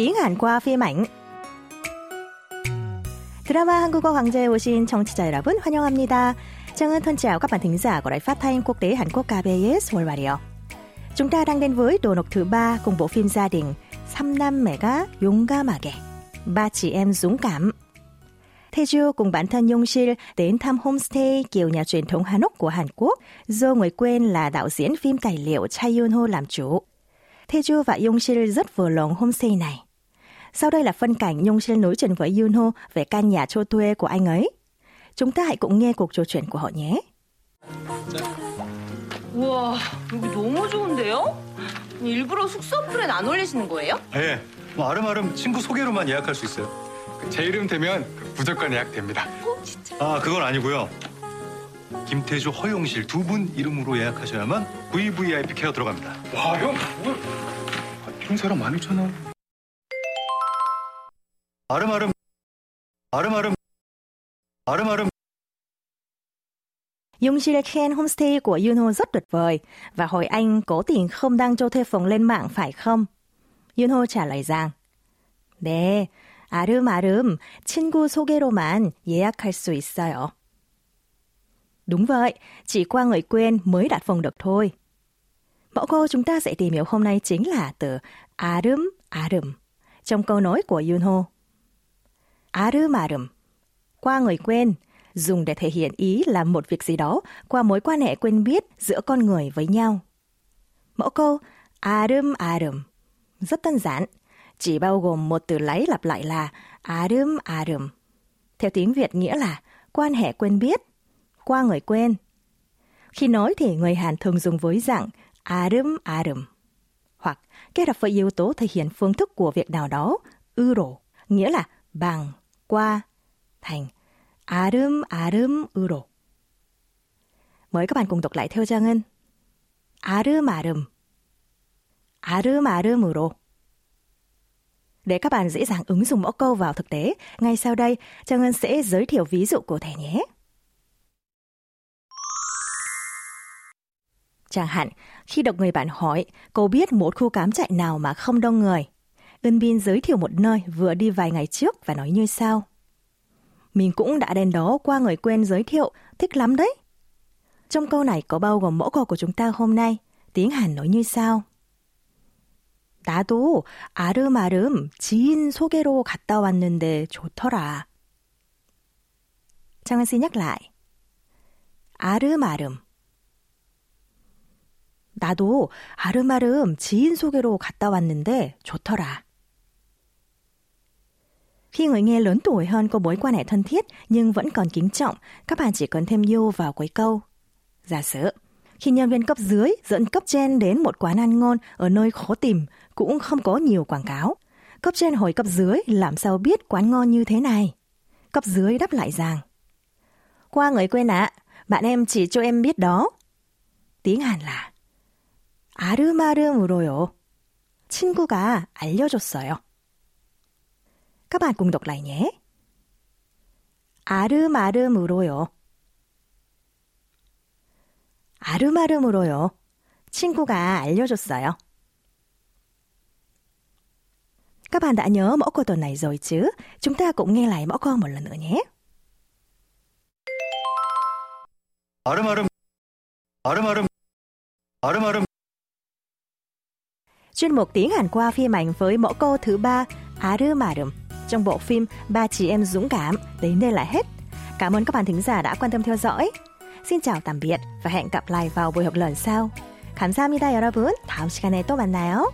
tiếng Hàn qua phim ảnh. Drama 한국어 강좌에 오신 청취자 여러분 환영합니다. Trang thân chào các bạn thính giả của Đài Phát thanh Quốc tế Hàn Quốc KBS World Radio. Chúng ta đang đến với đồ nộp thứ ba cùng bộ phim gia đình 삼남매가 용감하게 ba chị em dũng cảm. Taeju cùng bản thân Yong Sil đến thăm homestay kiểu nhà truyền thống Hanok của Hàn Quốc do người quen là đạo diễn phim tài liệu Cha Yun Ho làm chủ. Taeju và Yong Sil rất vừa lòng homestay này. Sau đây là phân cảnh Yong Sil nói chuyện với Yun Ho về căn nhà cho thuê của anh ấy. Chúng ta hãy cùng nghe cuộc trò chuyện của họ nhé. 우와, 여기 너무 좋은데요? 일부러 숙소 어플엔 안 올리시는 거예요? 예. 뭐 아름아름 친구 소개로만 예약할 수 있어요. 제 이름 되면 무조건 예약됩니다. 아, 그건 아니고요. 김태주, 허용실 두 분 이름으로 예약하셔야만 VVIP 케어 들어갑니다. 와, 형, 뭐 이런 사람 많잖아. 아름아름, 아름아름, 아름아름. Dung Sil khen homestay của Yoon Ho rất tuyệt vời và hỏi anh cố tình không đăng cho thuê phòng lên mạng phải không? Yoon Ho trả lời rằng 네, 아름아름 친구 소개로만 예약할 수 있어요. Đúng vậy, chỉ qua người quen mới đặt phòng được thôi. Mẫu câu chúng ta sẽ tìm hiểu hôm nay chính là từ 아름, 아름 trong câu nói của Yoon Ho. 아름아름, qua người quen, dùng để thể hiện ý làm một việc gì đó qua mối quan hệ quen biết giữa con người với nhau. Mẫu câu 아름 아름 rất đơn giản, chỉ bao gồm một từ lấy lặp lại là 아름 아름. Theo tiếng Việt nghĩa là quan hệ quen biết, qua người quen. Khi nói thì người Hàn thường dùng với dạng 아름 아름 hoặc kết hợp với yếu tố thể hiện phương thức của việc nào đó, 으로, nghĩa là bằng, qua, thành 아름아름으로. Mời các bạn cùng đọc lại theo Trang Ngân. 아름아름. 아름아름으로. Để các bạn dễ dàng ứng dụng mẫu câu vào thực tế, ngay sau đây, Trang Ngân sẽ giới thiệu ví dụ cụ thể nhé. Chẳng hạn, khi được người bạn hỏi, cô biết một khu cắm trại nào mà không đông người. Ân Bin giới thiệu một nơi vừa đi vài ngày trước và nói như sau. Mình cũng đã đến đó qua người quen giới thiệu, thích lắm đấy. Trong câu này có bao gồm mẫu câu của chúng ta hôm nay. Tiếng Hàn nói như sau. 나도 아름아름 지인 소개로 갔다 왔는데 좋더라. Trang xin nhắc lại. 아름아름. 나도 아름아름 지인 소개로 갔다 왔는데 좋더라. Khi người nghe lớn tuổi hơn có mối quan hệ thân thiết nhưng vẫn còn kính trọng, các bạn chỉ cần thêm yêu vào cuối câu. Giả sử, khi nhân viên cấp dưới dẫn cấp trên đến một quán ăn ngon ở nơi khó tìm, cũng không có nhiều quảng cáo. Cấp trên hỏi cấp dưới làm sao biết quán ngon như thế này. Cấp dưới đáp lại rằng, qua người quen ạ, à, bạn em chỉ cho em biết đó. Tiếng Hàn là 아름아름으로요. 친구가 알려줬어요. Các bạn cùng đọc lại nhé. 아름아름으로요. 아름아름으로요. 친구가 알려줬어요. Các bạn đã nhớ mẫu câu tuần này rồi chứ? Chúng ta cũng nghe lại mẫu câu một lần nữa nhé. 아름아름, 아름아름, 아름아름. Chuyên mục tiếng Hàn qua phim ảnh với mẫu câu thứ ba, 아름아름 trong bộ phim Ba chị em dũng cảm đến đây là hết. Cảm ơn các bạn thính giả đã quan tâm theo dõi. Xin chào tạm biệt và hẹn gặp lại vào buổi học lần sau. 감사합니다 여러분. 다음 시간에 또 만나요.